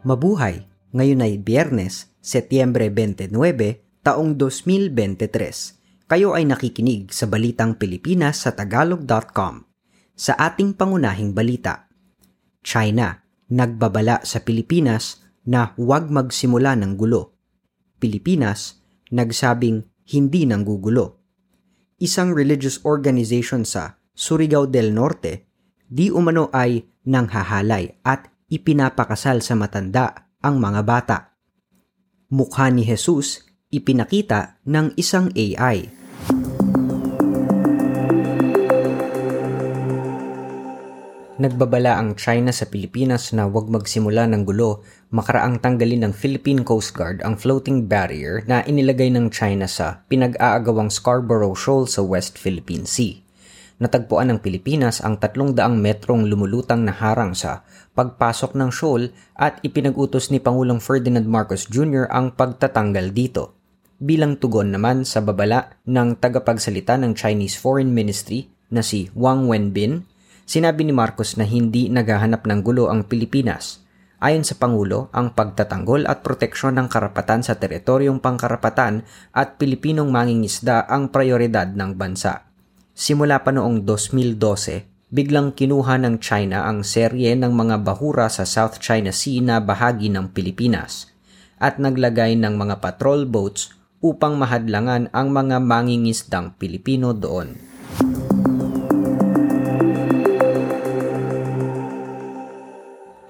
Mabuhay! Ngayon ay Biyernes, Setyembre 29, taong 2023. Kayo ay nakikinig sa Balitang Pilipinas sa Tagalog.com. Sa ating pangunahing balita, China, nagbabala sa Pilipinas na huwag magsimula ng gulo. Pilipinas, nagsabing hindi nang gugulo. Isang religious organization sa Surigao del Norte, di umano ay nanghahalay at ipinapakasal sa matanda ang mga bata. Mukha ni Jesus ipinakita ng isang AI. Nagbabala ang China sa Pilipinas na huwag magsimula ng gulo makaraang tanggalin ng Philippine Coast Guard ang floating barrier na inilagay ng China sa pinag-aagawang Scarborough Shoal sa West Philippine Sea natagpuan ng Pilipinas ang 300 metrong lumulutang na harang sa pagpasok ng shoal at ipinag-utos ni Pangulong Ferdinand Marcos Jr. ang pagtatanggal dito. Bilang tugon naman sa babala ng tagapagsalita ng Chinese Foreign Ministry na si Wang Wenbin, sinabi ni Marcos na hindi naghahanap ng gulo ang Pilipinas. Ayon sa Pangulo, ang pagtatanggol at proteksyon ng karapatan sa teritoryong pangkarapatan at Pilipinong mangingisda ang prioridad ng bansa. Simula pa noong 2012, biglang kinuha ng China ang serye ng mga bahura sa South China Sea na bahagi ng Pilipinas at naglagay ng mga patrol boats upang mahadlangan ang mga mangingisdang Pilipino doon.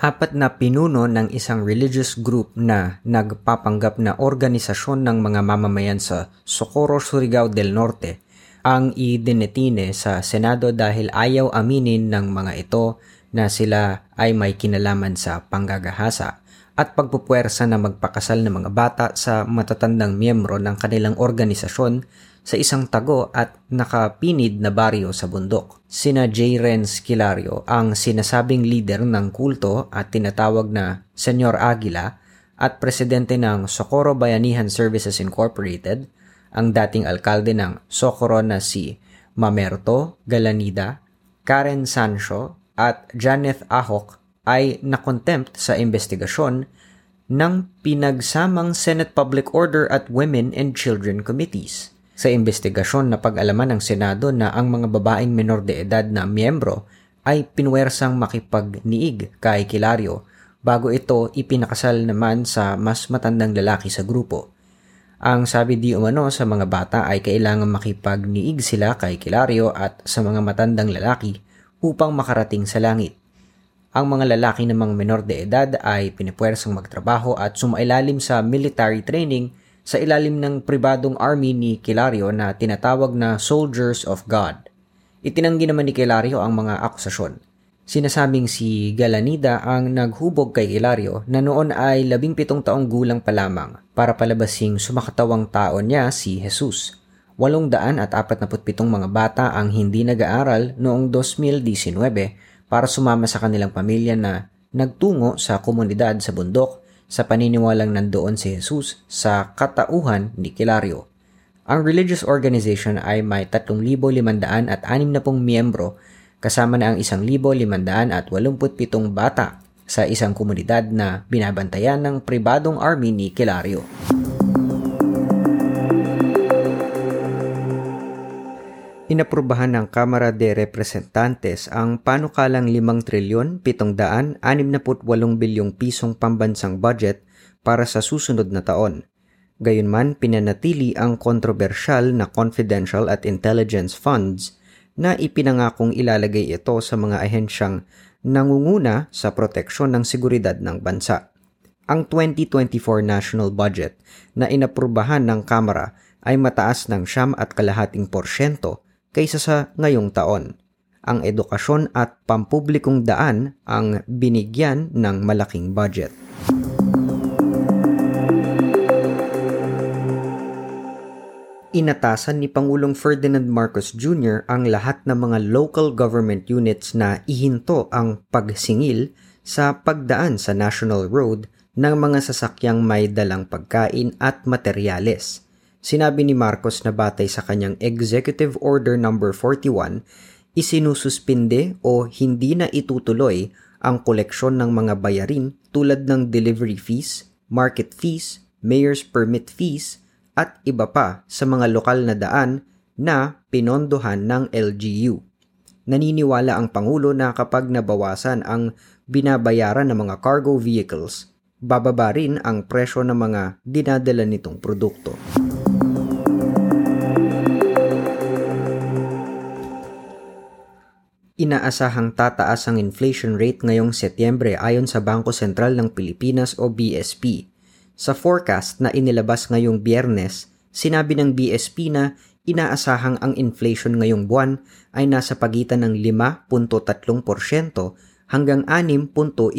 Apat na pinuno ng isang religious group na nagpapanggap na organisasyon ng mga mamamayan sa Socorro, Surigao del Norte ang idinetine sa Senado dahil ayaw aminin ng mga ito na sila ay may kinalaman sa panggagahasa at pagpupuwersa na magpakasal ng mga bata sa matatandang miyembro ng kanilang organisasyon sa isang tago at nakapinid na baryo sa bundok. Sina J. Renz Kilario ang sinasabing leader ng kulto at tinatawag na Senyor Aguila at presidente ng Socorro Bayanihan Services Incorporated ang dating alkalde ng Socorro na si Mamerto Galanida, Karen Sancho at Janeth Ahok ay nakontempt sa investigasyon ng pinagsamang Senate Public Order at Women and Children Committees. Sa investigasyon na pag-alaman ng Senado na ang mga babaeng menor de edad na miyembro ay pinwersang makipagniig kay Kilario bago ito ipinakasal naman sa mas matandang lalaki sa grupo. Ang sabi di umano sa mga bata ay kailangan makipagniig sila kay Kilario at sa mga matandang lalaki upang makarating sa langit. Ang mga lalaki namang menor de edad ay pinipwersang magtrabaho at sumailalim sa military training sa ilalim ng pribadong army ni Kilario na tinatawag na Soldiers of God. Itinanggi naman ni Kilario ang mga akusasyon. Sinasabing si Galanida ang naghubog kay Hilario na noon ay labing pitong taong gulang pa lamang para palabasing sumakatawang tao niya si Jesus. Walong daan at apat na pitong mga bata ang hindi nag-aaral noong 2019 para sumama sa kanilang pamilya na nagtungo sa komunidad sa bundok sa paniniwalang nandoon si Jesus sa katauhan ni Kilario. Ang religious organization ay may 3,500 at 60 miyembro kasama na ang 1,587 bata sa isang komunidad na binabantayan ng pribadong army ni Kilario. Inaprubahan ng Kamara de Representantes ang panukalang 5 trilyon 768 bilyong pisong pambansang budget para sa susunod na taon. Gayunman, pinanatili ang kontrobersyal na confidential at intelligence funds na ipinangakong ilalagay ito sa mga ahensyang nangunguna sa proteksyon ng seguridad ng bansa. Ang 2024 national budget na inaprubahan ng Kamara ay mataas ng siyam at kalahating porsyento kaysa sa ngayong taon. Ang edukasyon at pampublikong daan ang binigyan ng malaking budget. Inatasan ni Pangulong Ferdinand Marcos Jr. ang lahat ng mga local government units na ihinto ang pagsingil sa pagdaan sa National Road ng mga sasakyang may dalang pagkain at materyales. Sinabi ni Marcos na batay sa kanyang Executive Order No. 41, isinususpinde o hindi na itutuloy ang koleksyon ng mga bayarin tulad ng delivery fees, market fees, mayor's permit fees, at iba pa sa mga lokal na daan na pinondohan ng LGU. Naniniwala ang Pangulo na kapag nabawasan ang binabayaran ng mga cargo vehicles, bababa rin ang presyo ng mga dinadala nitong produkto. Inaasahang tataas ang inflation rate ngayong Setyembre ayon sa Bangko Sentral ng Pilipinas o BSP. Sa forecast na inilabas ngayong Biyernes, sinabi ng BSP na inaasahang ang inflation ngayong buwan ay nasa pagitan ng 5.3% hanggang 6.1%.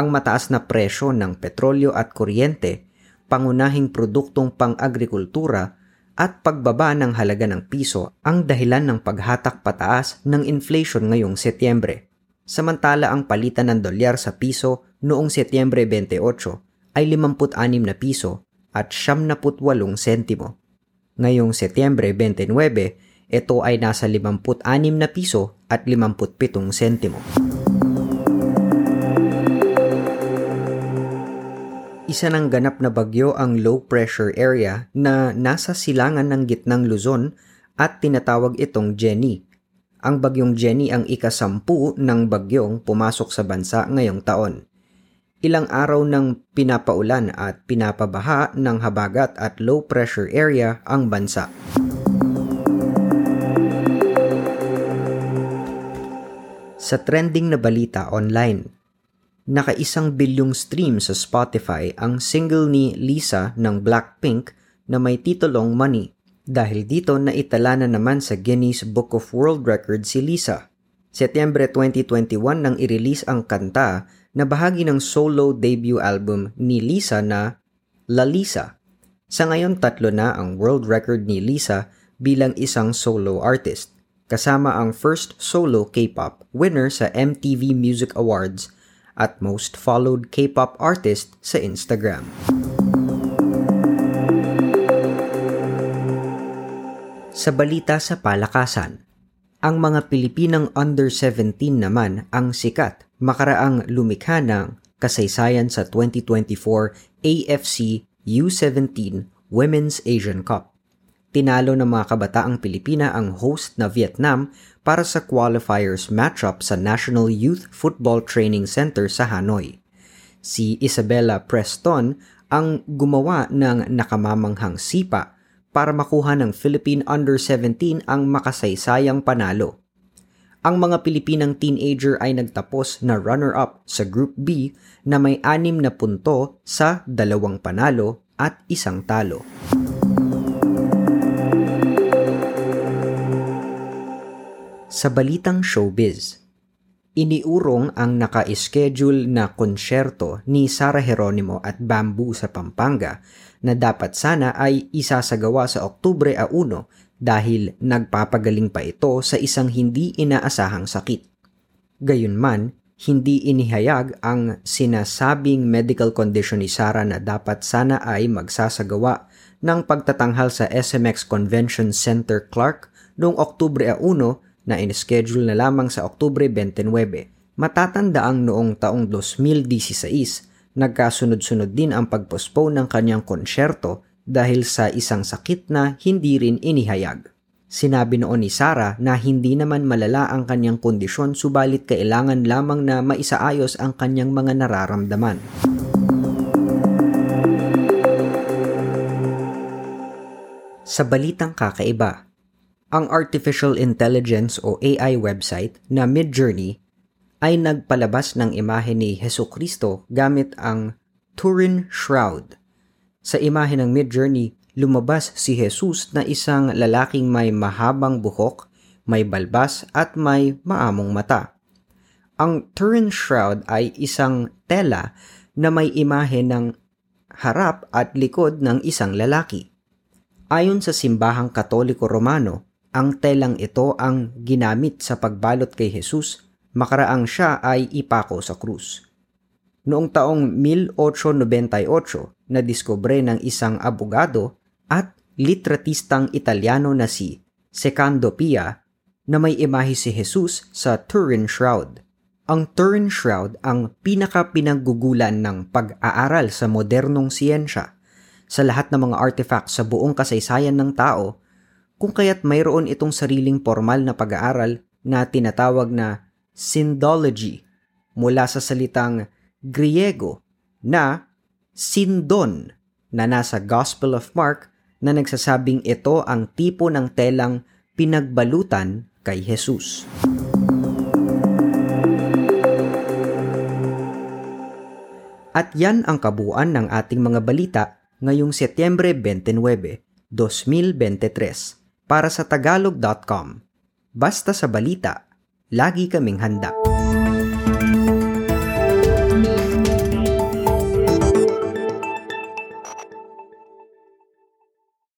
Ang mataas na presyo ng petrolyo at kuryente, pangunahing produktong pang-agrikultura at pagbaba ng halaga ng piso ang dahilan ng paghatak pataas ng inflation ngayong Setyembre. Samantala ang palitan ng dolyar sa piso noong Setyembre 28 ay 56 na piso at 78 sentimo. Ngayong Setyembre 29, ito ay nasa 56 na piso at 57 sentimo. Isa ng ganap na bagyo ang low pressure area na nasa silangan ng gitnang Luzon at tinatawag itong Jenny. Ang bagyong Jenny ang ikasampu ng bagyong pumasok sa bansa ngayong taon. Ilang araw ng pinapaulan at pinapabaha ng habagat at low pressure area ang bansa. Sa trending na balita online, nakaisang bilyong stream sa Spotify ang single ni Lisa ng Blackpink na may titulong Money. Dahil dito naitala na naman sa Guinness Book of World Records si Lisa. Setyembre 2021 nang i-release ang kanta na bahagi ng solo debut album ni Lisa na La Lisa. Sa ngayon tatlo na ang world record ni Lisa bilang isang solo artist, kasama ang first solo K-pop winner sa MTV Music Awards at most followed K-pop artist sa Instagram. Sa balita sa palakasan, ang mga Pilipinang under 17 naman ang sikat makaraang lumikha ng kasaysayan sa 2024 AFC U17 Women's Asian Cup. Tinalo ng mga kabataang Pilipina ang host na Vietnam para sa qualifiers matchup sa National Youth Football Training Center sa Hanoi. Si Isabella Preston ang gumawa ng nakamamanghang sipa para makuha ng Philippine Under-17 ang makasaysayang panalo. Ang mga Pilipinang teenager ay nagtapos na runner-up sa Group B na may anim na punto sa dalawang panalo at isang talo. Sa balitang showbiz, iniurong ang naka-schedule na konsyerto ni Sara Geronimo at Bamboo sa Pampanga na dapat sana ay isasagawa sa Oktubre a 1 dahil nagpapagaling pa ito sa isang hindi inaasahang sakit. Gayunman, hindi inihayag ang sinasabing medical condition ni Sara na dapat sana ay magsasagawa ng pagtatanghal sa SMX Convention Center Clark noong Oktubre 1 na in-schedule na lamang sa Oktubre 29. Matatanda ang noong taong 2016, nagkasunod-sunod din ang pagpostpone ng kanyang konsyerto dahil sa isang sakit na hindi rin inihayag. Sinabi noon ni Sara na hindi naman malala ang kanyang kondisyon subalit kailangan lamang na maisaayos ang kanyang mga nararamdaman. Sa balitang kakaiba, ang artificial intelligence o AI website na Midjourney ay nagpalabas ng imahe ni Heso Kristo gamit ang Turin Shroud. Sa imahe ng Midjourney, lumabas si Jesus na isang lalaking may mahabang buhok, may balbas at may maamong mata. Ang Turin Shroud ay isang tela na may imahe ng harap at likod ng isang lalaki. Ayon sa simbahang katoliko romano, ang telang ito ang ginamit sa pagbalot kay Jesus makaraang siya ay ipako sa krus. Noong taong 1898, nadiskubre ng isang abogado at litratistang Italiano na si Secando Pia na may imahe si Jesus sa Turin Shroud. Ang Turin Shroud ang pinaka-pinaggugulan ng pag-aaral sa modernong siyensya sa lahat ng mga artifacts sa buong kasaysayan ng tao kung kaya't mayroon itong sariling formal na pag-aaral na tinatawag na Syndology mula sa salitang Griego na Sindon na nasa Gospel of Mark na nagsasabing ito ang tipo ng telang pinagbalutan kay Jesus. At yan ang kabuuan ng ating mga balita ngayong Setyembre 29, 2023 para sa tagalog.com. Basta sa balita, lagi kaming handa.